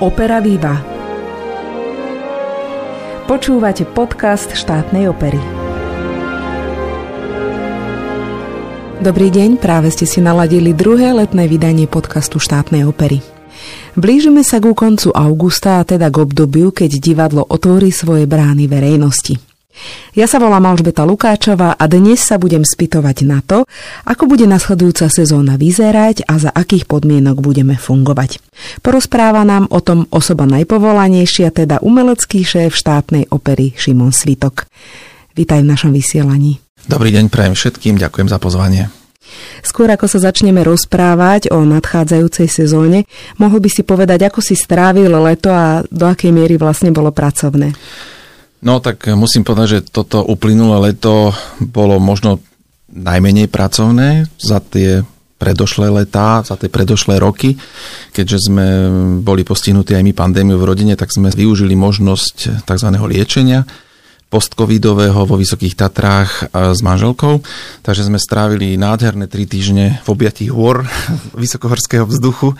Opera Viva. Počúvate podcast štátnej opery. Dobrý deň, práve ste si naladili druhé letné vydanie podcastu štátnej opery. Blížime sa ku koncu augusta a teda k obdobiu, keď divadlo otvorí svoje brány verejnosti. Ja sa volám Alžbeta Lukáčová a dnes sa budem spýtovať na to, ako bude nasledujúca sezóna vyzerať a za akých podmienok budeme fungovať. Porozpráva nám o tom osoba najpovolanejšia, teda umelecký šéf štátnej opery Šimon Svitok. Vítaj v našom vysielaní. Dobrý deň, prajem všetkým, ďakujem za pozvanie. Skôr ako sa začneme rozprávať o nadchádzajúcej sezóne, mohol by si povedať, ako si strávil leto a do akej miery vlastne bolo pracovné? No tak musím povedať, že toto uplynulé leto bolo možno najmenej pracovné za tie predošlé letá, za tie predošlé roky. Keďže sme boli postihnutí aj my pandémiu v rodine, tak sme využili možnosť tzv. liečenia postcovidového vo Vysokých Tatrách s manželkou. Takže sme strávili nádherné tri týždne v objatí hôr vysokohorského vzduchu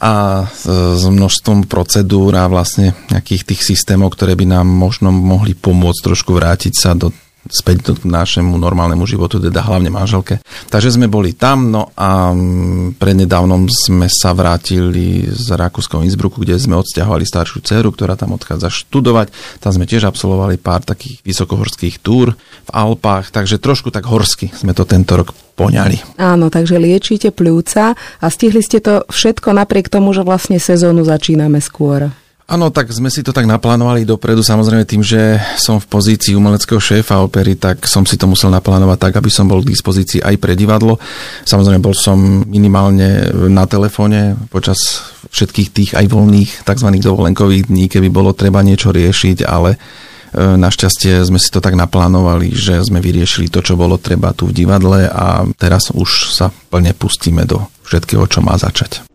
a s množstvom procedúr a vlastne nejakých tých systémov, ktoré by nám možno mohli pomôcť trošku vrátiť sa do späť k našemu normálnemu životu, teda hlavne manželke. Takže sme boli tam, no a mm, prednedávnom sme sa vrátili z Rakúskeho Innsbrucku, kde sme odsťahovali staršiu dceru, ktorá tam odchádza študovať. Tam sme tiež absolvovali pár takých vysokohorských túr v Alpách, takže trošku tak horsky sme to tento rok poňali. Áno, takže liečíte pľúca a stihli ste to všetko napriek tomu, že vlastne sezónu začíname skôr. Áno, tak sme si to tak naplánovali dopredu. Samozrejme tým, že som v pozícii umeleckého šéfa opery, tak som si to musel naplánovať tak, aby som bol k dispozícii aj pre divadlo. Samozrejme bol som minimálne na telefóne počas všetkých tých aj voľných tzv. dovolenkových dní, keby bolo treba niečo riešiť, ale e, Našťastie sme si to tak naplánovali, že sme vyriešili to, čo bolo treba tu v divadle a teraz už sa plne pustíme do všetkého, čo má začať.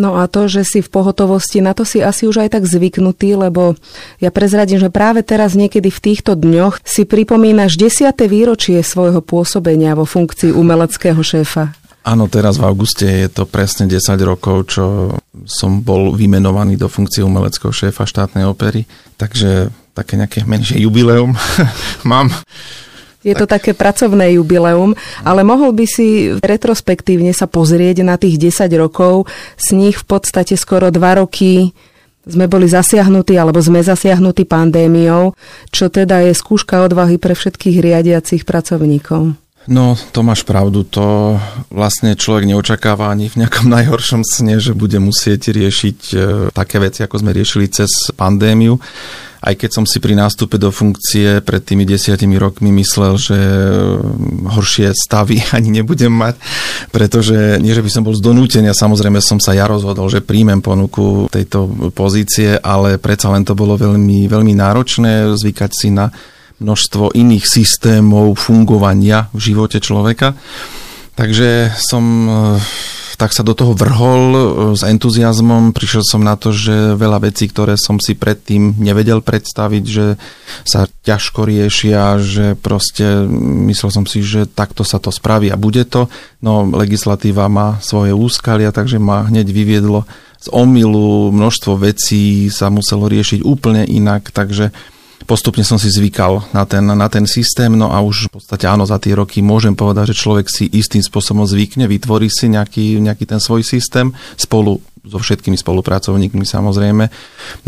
No a to, že si v pohotovosti, na to si asi už aj tak zvyknutý, lebo ja prezradím, že práve teraz niekedy v týchto dňoch si pripomínaš desiate výročie svojho pôsobenia vo funkcii umeleckého šéfa. Áno, teraz v auguste je to presne 10 rokov, čo som bol vymenovaný do funkcie umeleckého šéfa štátnej opery, takže také nejaké menšie jubileum mám. Je to také pracovné jubileum, ale mohol by si retrospektívne sa pozrieť na tých 10 rokov, z nich v podstate skoro 2 roky sme boli zasiahnutí alebo sme zasiahnutí pandémiou, čo teda je skúška odvahy pre všetkých riadiacich pracovníkov. No, to máš pravdu, to vlastne človek neočakáva ani v nejakom najhoršom sne, že bude musieť riešiť e, také veci, ako sme riešili cez pandémiu. Aj keď som si pri nástupe do funkcie pred tými desiatimi rokmi myslel, že mm, horšie stavy ani nebudem mať, pretože nie, že by som bol z donútenia, samozrejme som sa ja rozhodol, že príjmem ponuku tejto pozície, ale predsa len to bolo veľmi, veľmi náročné zvykať si na množstvo iných systémov fungovania v živote človeka. Takže som tak sa do toho vrhol e, s entuziasmom. Prišiel som na to, že veľa vecí, ktoré som si predtým nevedel predstaviť, že sa ťažko riešia, že proste myslel som si, že takto sa to spraví a bude to. No legislatíva má svoje úskalia, takže ma hneď vyviedlo z omilu, množstvo vecí sa muselo riešiť úplne inak, takže postupne som si zvykal na ten, na ten systém, no a už v podstate áno, za tie roky môžem povedať, že človek si istým spôsobom zvykne, vytvorí si nejaký, nejaký ten svoj systém spolu so všetkými spolupracovníkmi samozrejme.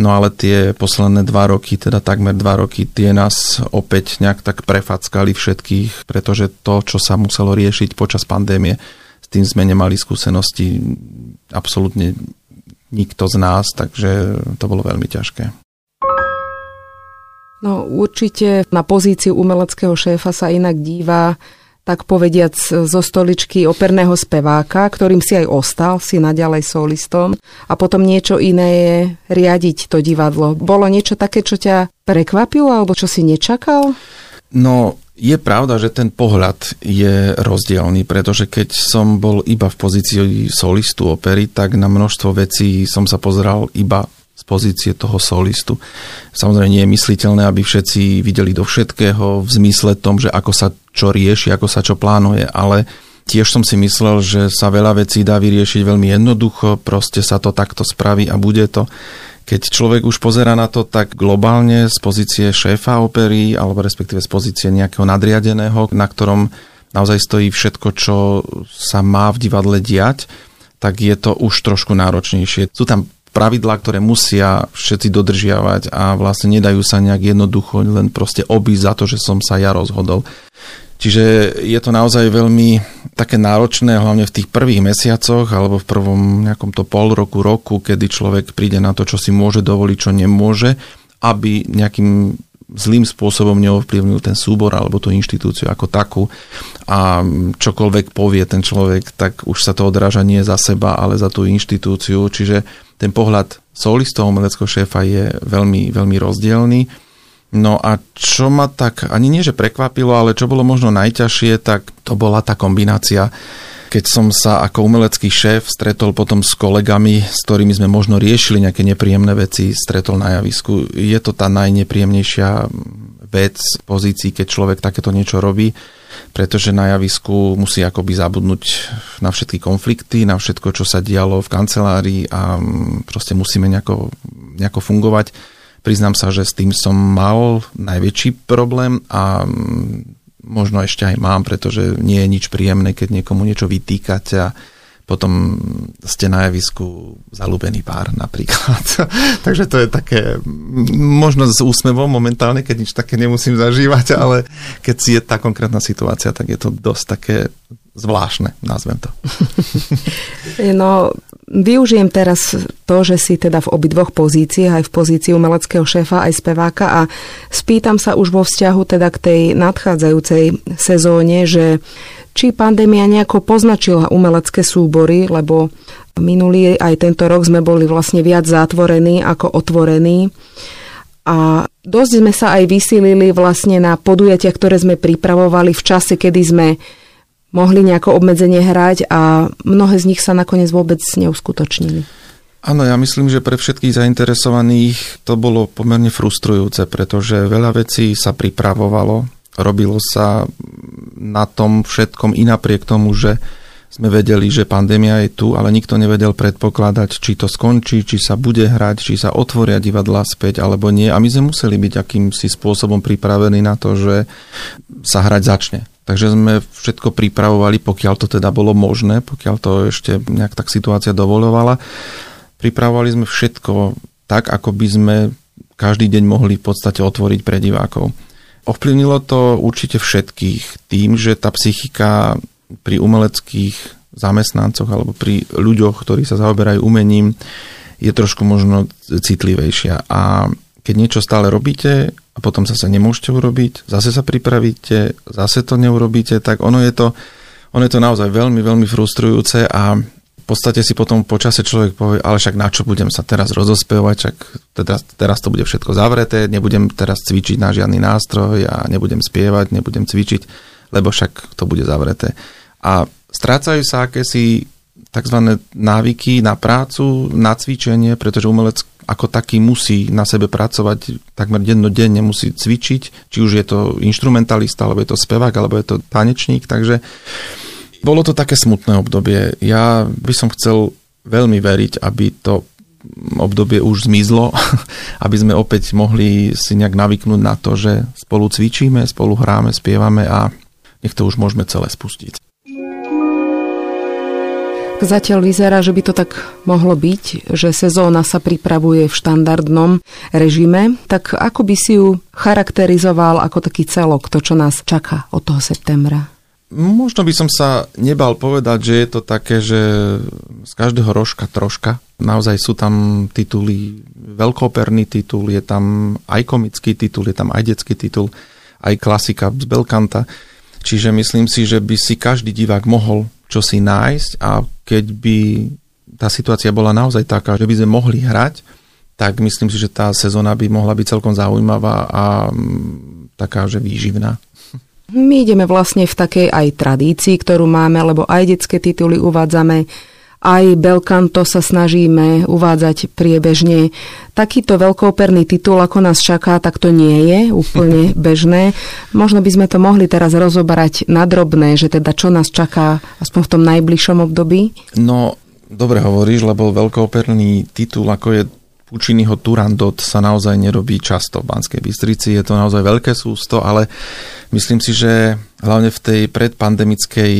No ale tie posledné dva roky, teda takmer dva roky, tie nás opäť nejak tak prefackali všetkých, pretože to, čo sa muselo riešiť počas pandémie, s tým sme nemali skúsenosti absolútne nikto z nás, takže to bolo veľmi ťažké. No určite na pozíciu umeleckého šéfa sa inak díva tak povediac zo stoličky operného speváka, ktorým si aj ostal, si naďalej solistom a potom niečo iné je riadiť to divadlo. Bolo niečo také, čo ťa prekvapilo alebo čo si nečakal? No, je pravda, že ten pohľad je rozdielný, pretože keď som bol iba v pozícii solistu opery, tak na množstvo vecí som sa pozeral iba pozície toho solistu. Samozrejme nie je mysliteľné, aby všetci videli do všetkého v zmysle tom, že ako sa čo rieši, ako sa čo plánuje, ale Tiež som si myslel, že sa veľa vecí dá vyriešiť veľmi jednoducho, proste sa to takto spraví a bude to. Keď človek už pozera na to tak globálne z pozície šéfa opery, alebo respektíve z pozície nejakého nadriadeného, na ktorom naozaj stojí všetko, čo sa má v divadle diať, tak je to už trošku náročnejšie. Sú tam pravidlá, ktoré musia všetci dodržiavať a vlastne nedajú sa nejak jednoducho len proste obísť za to, že som sa ja rozhodol. Čiže je to naozaj veľmi také náročné, hlavne v tých prvých mesiacoch alebo v prvom nejakom to pol roku, roku, kedy človek príde na to, čo si môže dovoliť, čo nemôže, aby nejakým zlým spôsobom neovplyvnil ten súbor alebo tú inštitúciu ako takú a čokoľvek povie ten človek, tak už sa to odráža nie za seba, ale za tú inštitúciu. Čiže ten pohľad solistov umeleckého šéfa je veľmi, veľmi rozdielný. No a čo ma tak, ani nie že prekvapilo, ale čo bolo možno najťažšie, tak to bola tá kombinácia keď som sa ako umelecký šéf stretol potom s kolegami, s ktorými sme možno riešili nejaké nepríjemné veci, stretol na javisku. Je to tá najnepríjemnejšia vec v pozícii, keď človek takéto niečo robí, pretože na javisku musí akoby zabudnúť na všetky konflikty, na všetko, čo sa dialo v kancelárii a proste musíme nejako, nejako fungovať Priznám sa, že s tým som mal najväčší problém a možno ešte aj mám, pretože nie je nič príjemné, keď niekomu niečo vytýkate a potom ste na javisku zalúbený pár napríklad. Takže to je také, možno s úsmevom momentálne, keď nič také nemusím zažívať, ale keď si je tá konkrétna situácia, tak je to dosť také zvláštne, nazvem to. No, Využijem teraz to, že si teda v obidvoch pozíciách, aj v pozícii umeleckého šéfa, aj speváka a spýtam sa už vo vzťahu teda k tej nadchádzajúcej sezóne, že či pandémia nejako poznačila umelecké súbory, lebo minulý aj tento rok sme boli vlastne viac zatvorení ako otvorení. A dosť sme sa aj vysilili vlastne na podujatia, ktoré sme pripravovali v čase, kedy sme mohli nejako obmedzenie hrať a mnohé z nich sa nakoniec vôbec neuskutočnili. Áno, ja myslím, že pre všetkých zainteresovaných to bolo pomerne frustrujúce, pretože veľa vecí sa pripravovalo, robilo sa na tom všetkom i napriek tomu, že sme vedeli, že pandémia je tu, ale nikto nevedel predpokladať, či to skončí, či sa bude hrať, či sa otvoria divadla späť alebo nie. A my sme museli byť akýmsi spôsobom pripravení na to, že sa hrať začne. Takže sme všetko pripravovali, pokiaľ to teda bolo možné, pokiaľ to ešte nejak tak situácia dovolovala. Pripravovali sme všetko tak, ako by sme každý deň mohli v podstate otvoriť pre divákov. Ovplyvnilo to určite všetkých tým, že tá psychika pri umeleckých zamestnancoch alebo pri ľuďoch, ktorí sa zaoberajú umením, je trošku možno citlivejšia. A keď niečo stále robíte a potom zase nemôžete urobiť, zase sa pripravíte, zase to neurobíte, tak ono je to, ono je to naozaj veľmi, veľmi frustrujúce a v podstate si potom počase človek povie, ale však na čo budem sa teraz rozospevať, však teraz, teraz to bude všetko zavreté, nebudem teraz cvičiť na žiadny nástroj a nebudem spievať, nebudem cvičiť, lebo však to bude zavreté. A strácajú sa akési tzv. návyky na prácu, na cvičenie, pretože umelec ako taký musí na sebe pracovať takmer dennodenne, musí cvičiť, či už je to instrumentalista, alebo je to spevák, alebo je to tanečník, takže bolo to také smutné obdobie. Ja by som chcel veľmi veriť, aby to obdobie už zmizlo, aby sme opäť mohli si nejak navyknúť na to, že spolu cvičíme, spolu hráme, spievame a nech to už môžeme celé spustiť zatiaľ vyzerá, že by to tak mohlo byť, že sezóna sa pripravuje v štandardnom režime, tak ako by si ju charakterizoval ako taký celok, to, čo nás čaká od toho septembra? Možno by som sa nebal povedať, že je to také, že z každého rožka troška. Naozaj sú tam tituly, veľkoperný titul, je tam aj komický titul, je tam aj detský titul, aj klasika z Belkanta. Čiže myslím si, že by si každý divák mohol čo si nájsť a keď by tá situácia bola naozaj taká, že by sme mohli hrať, tak myslím si, že tá sezóna by mohla byť celkom zaujímavá a mm, taká, že výživná. My ideme vlastne v takej aj tradícii, ktorú máme, lebo aj detské tituly uvádzame, Aj Belcanto sa snažíme uvádzať priebežne. Takýto veľkooperný titul, ako nás čaká, tak to nie je úplne bežné. Možno by sme to mohli teraz rozoberať na drobné, že teda čo nás čaká aspoň v tom najbližšom období. No, dobre hovoríš, lebo veľkooperný titul, ako je Pučiniho Turandot sa naozaj nerobí často v Banskej Bystrici. Je to naozaj veľké sústo, ale myslím si, že hlavne v tej predpandemickej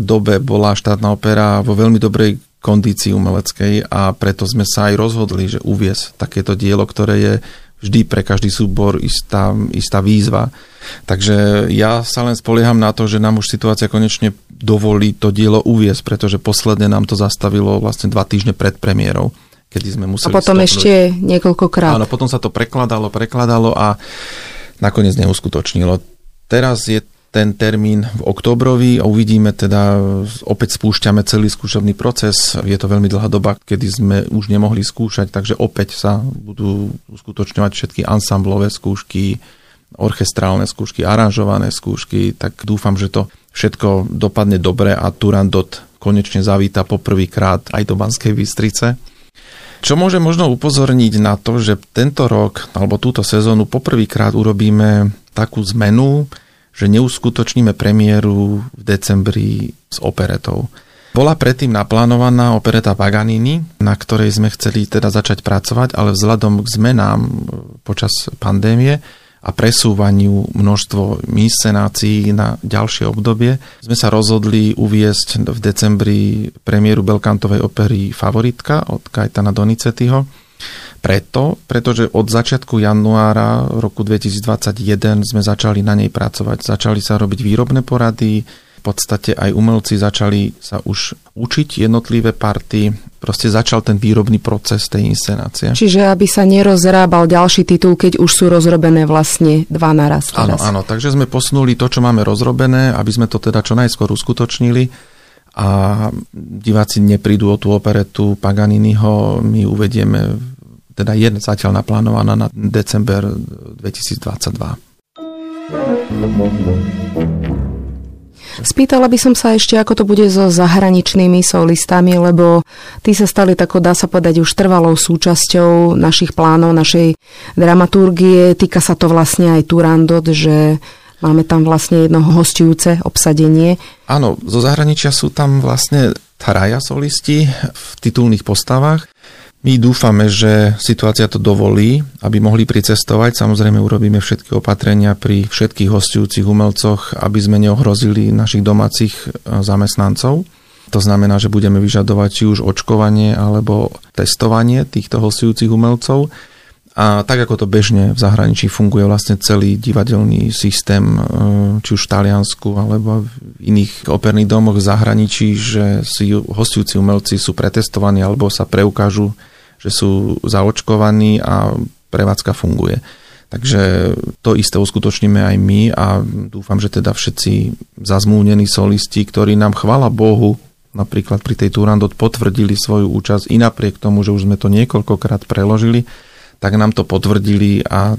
dobe bola štátna opera vo veľmi dobrej kondícii umeleckej a preto sme sa aj rozhodli, že uvies takéto dielo, ktoré je vždy pre každý súbor istá, istá výzva. Takže ja sa len spolieham na to, že nám už situácia konečne dovolí to dielo uviesť, pretože posledne nám to zastavilo vlastne dva týždne pred premiérou kedy sme museli... A potom stopnúť. ešte niekoľkokrát. Áno, potom sa to prekladalo, prekladalo a nakoniec neuskutočnilo. Teraz je ten termín v oktobrovi a uvidíme teda, opäť spúšťame celý skúšobný proces. Je to veľmi dlhá doba, kedy sme už nemohli skúšať, takže opäť sa budú uskutočňovať všetky ansamblové skúšky, orchestrálne skúšky, aranžované skúšky, tak dúfam, že to všetko dopadne dobre a Turandot konečne zavíta poprvýkrát aj do Banskej Bystrice. Čo môže možno upozorniť na to, že tento rok alebo túto sezónu poprvýkrát urobíme takú zmenu, že neuskutočníme premiéru v decembri s operetou. Bola predtým naplánovaná opereta Paganini, na ktorej sme chceli teda začať pracovať, ale vzhľadom k zmenám počas pandémie a presúvaniu množstvo inscenácií na ďalšie obdobie, sme sa rozhodli uviesť v decembri premiéru Belkantovej opery Favoritka od Kajtana Donizettiho. Preto, pretože od začiatku januára roku 2021 sme začali na nej pracovať. Začali sa robiť výrobné porady, podstate aj umelci začali sa už učiť jednotlivé party, proste začal ten výrobný proces tej inscenácie. Čiže aby sa nerozrábal ďalší titul, keď už sú rozrobené vlastne dva naraz. Áno, áno, takže sme posunuli to, čo máme rozrobené, aby sme to teda čo najskôr uskutočnili a diváci neprídu o tú operetu Paganiniho, my uvedieme teda je zatiaľ naplánovaná na december 2022. Spýtala by som sa ešte, ako to bude so zahraničnými solistami, lebo tí sa stali tako, dá sa povedať, už trvalou súčasťou našich plánov, našej dramaturgie. Týka sa to vlastne aj Turandot, že máme tam vlastne jedno hostujúce obsadenie. Áno, zo zahraničia sú tam vlastne traja solisti v titulných postavách. My dúfame, že situácia to dovolí, aby mohli pricestovať. Samozrejme urobíme všetky opatrenia pri všetkých hostujúcich umelcoch, aby sme neohrozili našich domácich e, zamestnancov. To znamená, že budeme vyžadovať či už očkovanie alebo testovanie týchto hostujúcich umelcov. A tak ako to bežne v zahraničí funguje vlastne celý divadelný systém, e, či už v Taliansku alebo v iných operných domoch v zahraničí, že si hostujúci umelci sú pretestovaní alebo sa preukážu že sú zaočkovaní a prevádzka funguje. Takže to isté uskutočníme aj my a dúfam, že teda všetci zazmúnení solisti, ktorí nám chvala Bohu napríklad pri tej Turandot potvrdili svoju účasť i napriek tomu, že už sme to niekoľkokrát preložili, tak nám to potvrdili a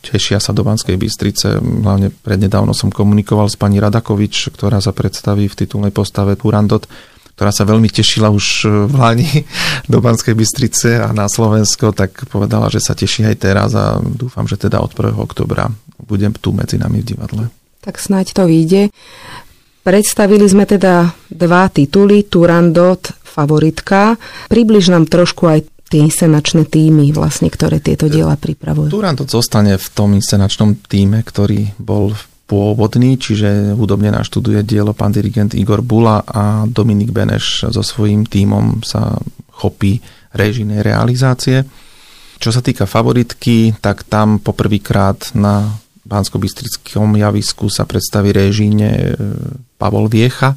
tešia sa do Banskej Bystrice. Hlavne prednedávno som komunikoval s pani Radakovič, ktorá sa predstaví v titulnej postave Turandot ktorá sa veľmi tešila už e, v Lani do Banskej Bystrice a na Slovensko, tak povedala, že sa teší aj teraz a dúfam, že teda od 1. oktobra budem tu medzi nami v divadle. Tak snáď to vyjde. Predstavili sme teda dva tituly, Turandot, Favoritka. Približ nám trošku aj tie inscenačné týmy, vlastne, ktoré tieto diela pripravujú. Turandot zostane v tom inscenačnom týme, ktorý bol v pôvodný, čiže hudobne naštuduje dielo pán dirigent Igor Bula a Dominik Beneš so svojím tímom sa chopí režinej realizácie. Čo sa týka favoritky, tak tam poprvýkrát na bansko javisku sa predstaví režíne e, Pavol Viecha,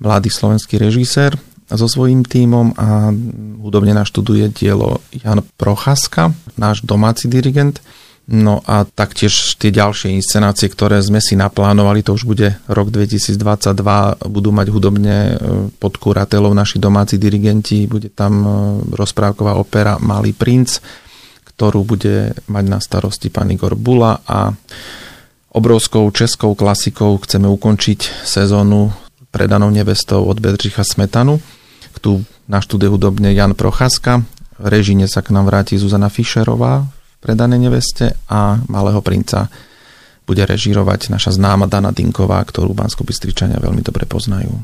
mladý slovenský režisér so svojím tímom a hudobne naštuduje dielo Jan Prochaska, náš domáci dirigent. No a taktiež tie ďalšie inscenácie, ktoré sme si naplánovali, to už bude rok 2022, budú mať hudobne e, pod kuratelou naši domáci dirigenti, bude tam e, rozprávková opera Malý princ, ktorú bude mať na starosti pán Igor Bula a obrovskou českou klasikou chceme ukončiť sezónu predanou nevestou od Bedřicha Smetanu. Tu na štúdiu hudobne Jan Procházka, režine sa k nám vráti Zuzana Fischerová predanej neveste a Malého princa bude režírovať naša známa Dana Dinková, ktorú bansko veľmi dobre poznajú.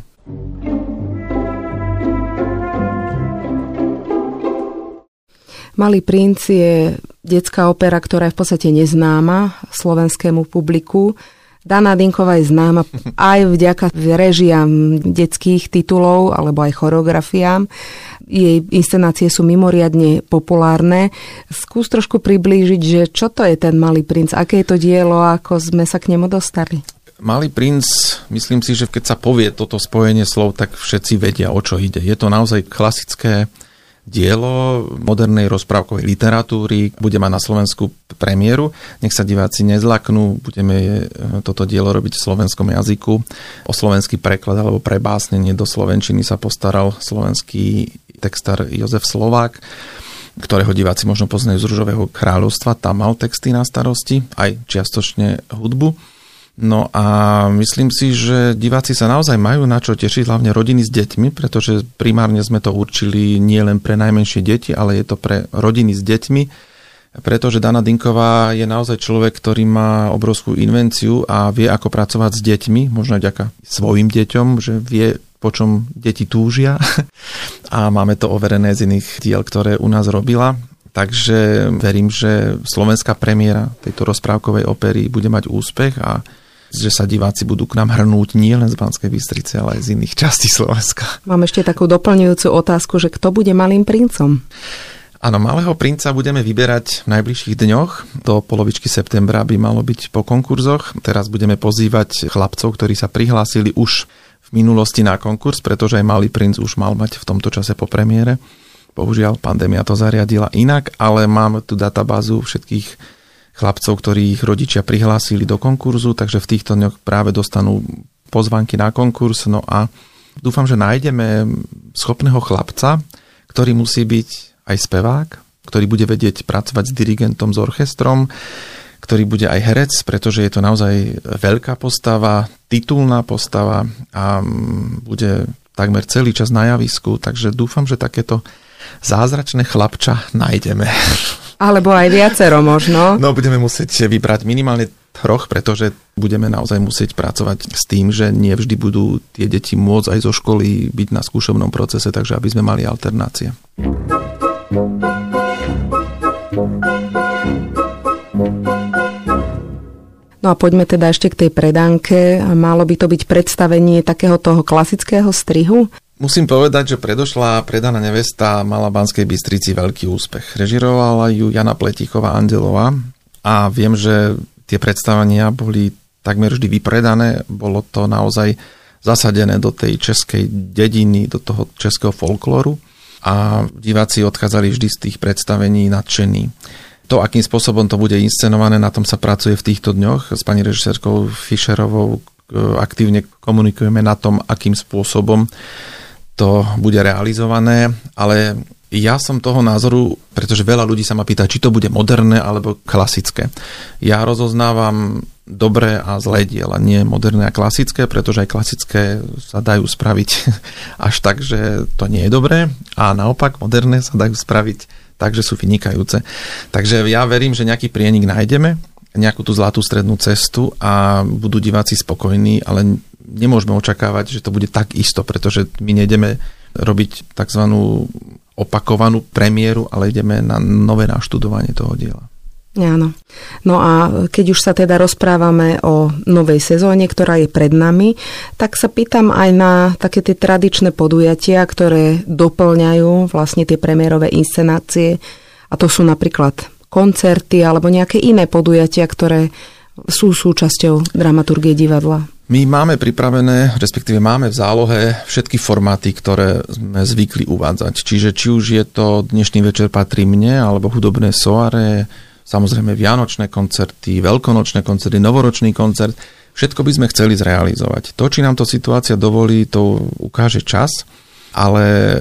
Malý princ je detská opera, ktorá je v podstate neznáma slovenskému publiku. Dana Dinková je známa aj vďaka režiám detských titulov alebo aj choreografiám. Jej inscenácie sú mimoriadne populárne. Skús trošku priblížiť, že čo to je ten Malý princ, aké je to dielo, ako sme sa k nemu dostali. Malý princ, myslím si, že keď sa povie toto spojenie slov, tak všetci vedia, o čo ide. Je to naozaj klasické dielo modernej rozprávkovej literatúry. Bude mať na Slovensku premiéru. Nech sa diváci nezlaknú, budeme e, toto dielo robiť v slovenskom jazyku. O slovenský preklad alebo prebásnenie do slovenčiny sa postaral slovenský textár Jozef Slovák ktorého diváci možno poznajú z Ružového kráľovstva. Tam mal texty na starosti, aj čiastočne hudbu. No a myslím si, že diváci sa naozaj majú na čo tešiť, hlavne rodiny s deťmi, pretože primárne sme to určili nie len pre najmenšie deti, ale je to pre rodiny s deťmi, pretože Dana Dinková je naozaj človek, ktorý má obrovskú invenciu a vie, ako pracovať s deťmi, možno aj vďaka svojim deťom, že vie, po čom deti túžia. A máme to overené z iných diel, ktoré u nás robila. Takže verím, že slovenská premiéra tejto rozprávkovej opery bude mať úspech a že sa diváci budú k nám hrnúť nie len z Banskej Bystrice, ale aj z iných častí Slovenska. Mám ešte takú doplňujúcu otázku, že kto bude malým princom? Áno, malého princa budeme vyberať v najbližších dňoch. Do polovičky septembra by malo byť po konkurzoch. Teraz budeme pozývať chlapcov, ktorí sa prihlásili už minulosti na konkurs, pretože aj malý princ už mal mať v tomto čase po premiére. Bohužiaľ, pandémia to zariadila inak, ale mám tu databázu všetkých chlapcov, ktorí ich rodičia prihlásili do konkurzu, takže v týchto dňoch práve dostanú pozvanky na konkurs. No a dúfam, že nájdeme schopného chlapca, ktorý musí byť aj spevák, ktorý bude vedieť pracovať s dirigentom, s orchestrom, ktorý bude aj herec, pretože je to naozaj veľká postava, titulná postava a bude takmer celý čas na javisku, takže dúfam, že takéto zázračné chlapča nájdeme. Alebo aj viacero možno. No budeme musieť vybrať minimálne troch, pretože budeme naozaj musieť pracovať s tým, že nie vždy budú tie deti môcť aj zo školy byť na skúšobnom procese, takže aby sme mali alternácie. No a poďme teda ešte k tej predánke. Malo by to byť predstavenie takého toho klasického strihu? Musím povedať, že predošla predaná nevesta mala Banskej Bystrici veľký úspech. Režirovala ju Jana Pletichová Andelová a viem, že tie predstavenia boli takmer vždy vypredané. Bolo to naozaj zasadené do tej českej dediny, do toho českého folklóru a diváci odchádzali vždy z tých predstavení nadšení. To, akým spôsobom to bude inscenované, na tom sa pracuje v týchto dňoch. S pani režisérkou Fischerovou e, aktívne komunikujeme na tom, akým spôsobom to bude realizované, ale ja som toho názoru, pretože veľa ľudí sa ma pýta, či to bude moderné alebo klasické. Ja rozoznávam dobré a zlé diela, nie moderné a klasické, pretože aj klasické sa dajú spraviť až tak, že to nie je dobré a naopak moderné sa dajú spraviť tak, že sú vynikajúce. Takže ja verím, že nejaký prienik nájdeme, nejakú tú zlatú strednú cestu a budú diváci spokojní, ale nemôžeme očakávať, že to bude tak isto, pretože my nejdeme robiť tzv. opakovanú premiéru, ale ideme na nové naštudovanie toho diela. Áno. No a keď už sa teda rozprávame o novej sezóne, ktorá je pred nami, tak sa pýtam aj na také tie tradičné podujatia, ktoré doplňajú vlastne tie premiérové inscenácie. A to sú napríklad koncerty alebo nejaké iné podujatia, ktoré sú súčasťou dramaturgie divadla. My máme pripravené, respektíve máme v zálohe všetky formáty, ktoré sme zvykli uvádzať. Čiže či už je to dnešný večer patrí mne, alebo hudobné soare, samozrejme vianočné koncerty, veľkonočné koncerty, novoročný koncert, všetko by sme chceli zrealizovať. To, či nám to situácia dovolí, to ukáže čas, ale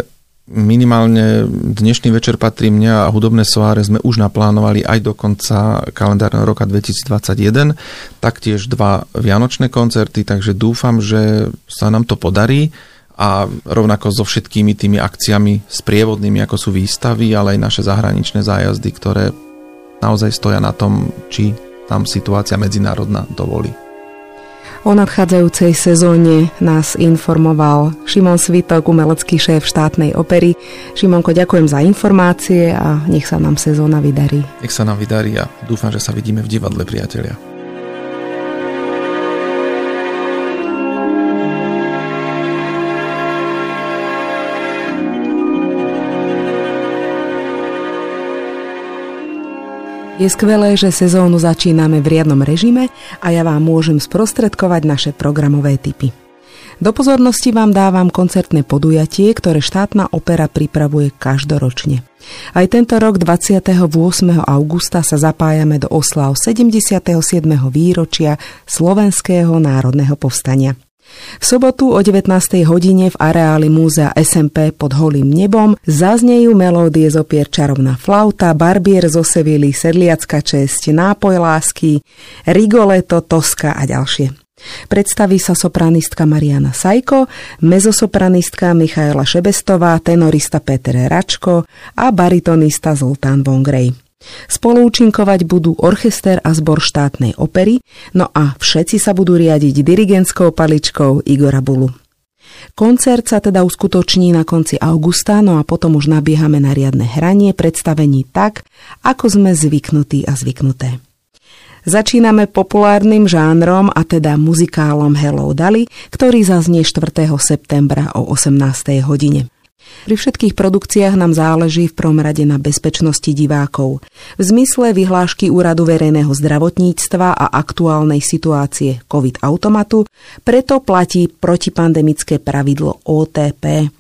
minimálne dnešný večer patrí mňa a hudobné soáre sme už naplánovali aj do konca kalendárneho roka 2021, taktiež dva vianočné koncerty, takže dúfam, že sa nám to podarí a rovnako so všetkými tými akciami sprievodnými, ako sú výstavy, ale aj naše zahraničné zájazdy, ktoré naozaj stoja na tom, či tam situácia medzinárodná dovolí. O nadchádzajúcej sezóne nás informoval Šimon Svitok, umelecký šéf štátnej opery. Šimonko, ďakujem za informácie a nech sa nám sezóna vydarí. Nech sa nám vydarí a dúfam, že sa vidíme v divadle, priatelia. Je skvelé, že sezónu začíname v riadnom režime a ja vám môžem sprostredkovať naše programové typy. Do pozornosti vám dávam koncertné podujatie, ktoré štátna opera pripravuje každoročne. Aj tento rok 28. augusta sa zapájame do oslav 77. výročia Slovenského národného povstania. V sobotu o 19. hodine v areáli múzea SMP pod holým nebom zaznejú melódie z opier Čarovná flauta, Barbier zo Sevily, Sedliacka česť, Nápoj lásky, Rigoletto, Toska a ďalšie. Predstaví sa sopranistka Mariana Sajko, mezosopranistka Michaela Šebestová, tenorista Peter Račko a baritonista Zoltán Vongrej. Spolúčinkovať budú orchester a zbor štátnej opery, no a všetci sa budú riadiť dirigentskou paličkou Igora Bulu. Koncert sa teda uskutoční na konci augusta, no a potom už nabiehame na riadne hranie predstavení tak, ako sme zvyknutí a zvyknuté. Začíname populárnym žánrom a teda muzikálom Hello Dali, ktorý zaznie 4. septembra o 18. hodine. Pri všetkých produkciách nám záleží v prvom rade na bezpečnosti divákov. V zmysle vyhlášky Úradu verejného zdravotníctva a aktuálnej situácie COVID-automatu preto platí protipandemické pravidlo OTP.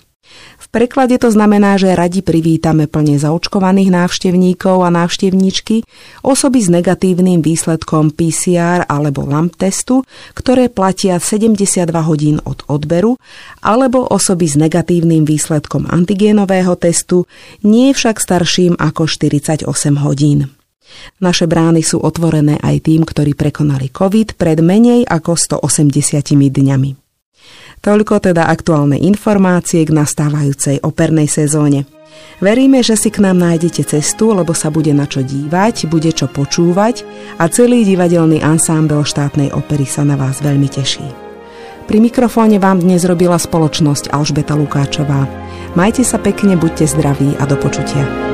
Preklade to znamená, že radi privítame plne zaočkovaných návštevníkov a návštevníčky, osoby s negatívnym výsledkom PCR alebo LAMP testu, ktoré platia 72 hodín od odberu, alebo osoby s negatívnym výsledkom antigénového testu, nie však starším ako 48 hodín. Naše brány sú otvorené aj tým, ktorí prekonali COVID pred menej ako 180 dňami. Toľko teda aktuálne informácie k nastávajúcej opernej sezóne. Veríme, že si k nám nájdete cestu, lebo sa bude na čo dívať, bude čo počúvať a celý divadelný ansámbel štátnej opery sa na vás veľmi teší. Pri mikrofóne vám dnes robila spoločnosť Alžbeta Lukáčová. Majte sa pekne, buďte zdraví a do počutia.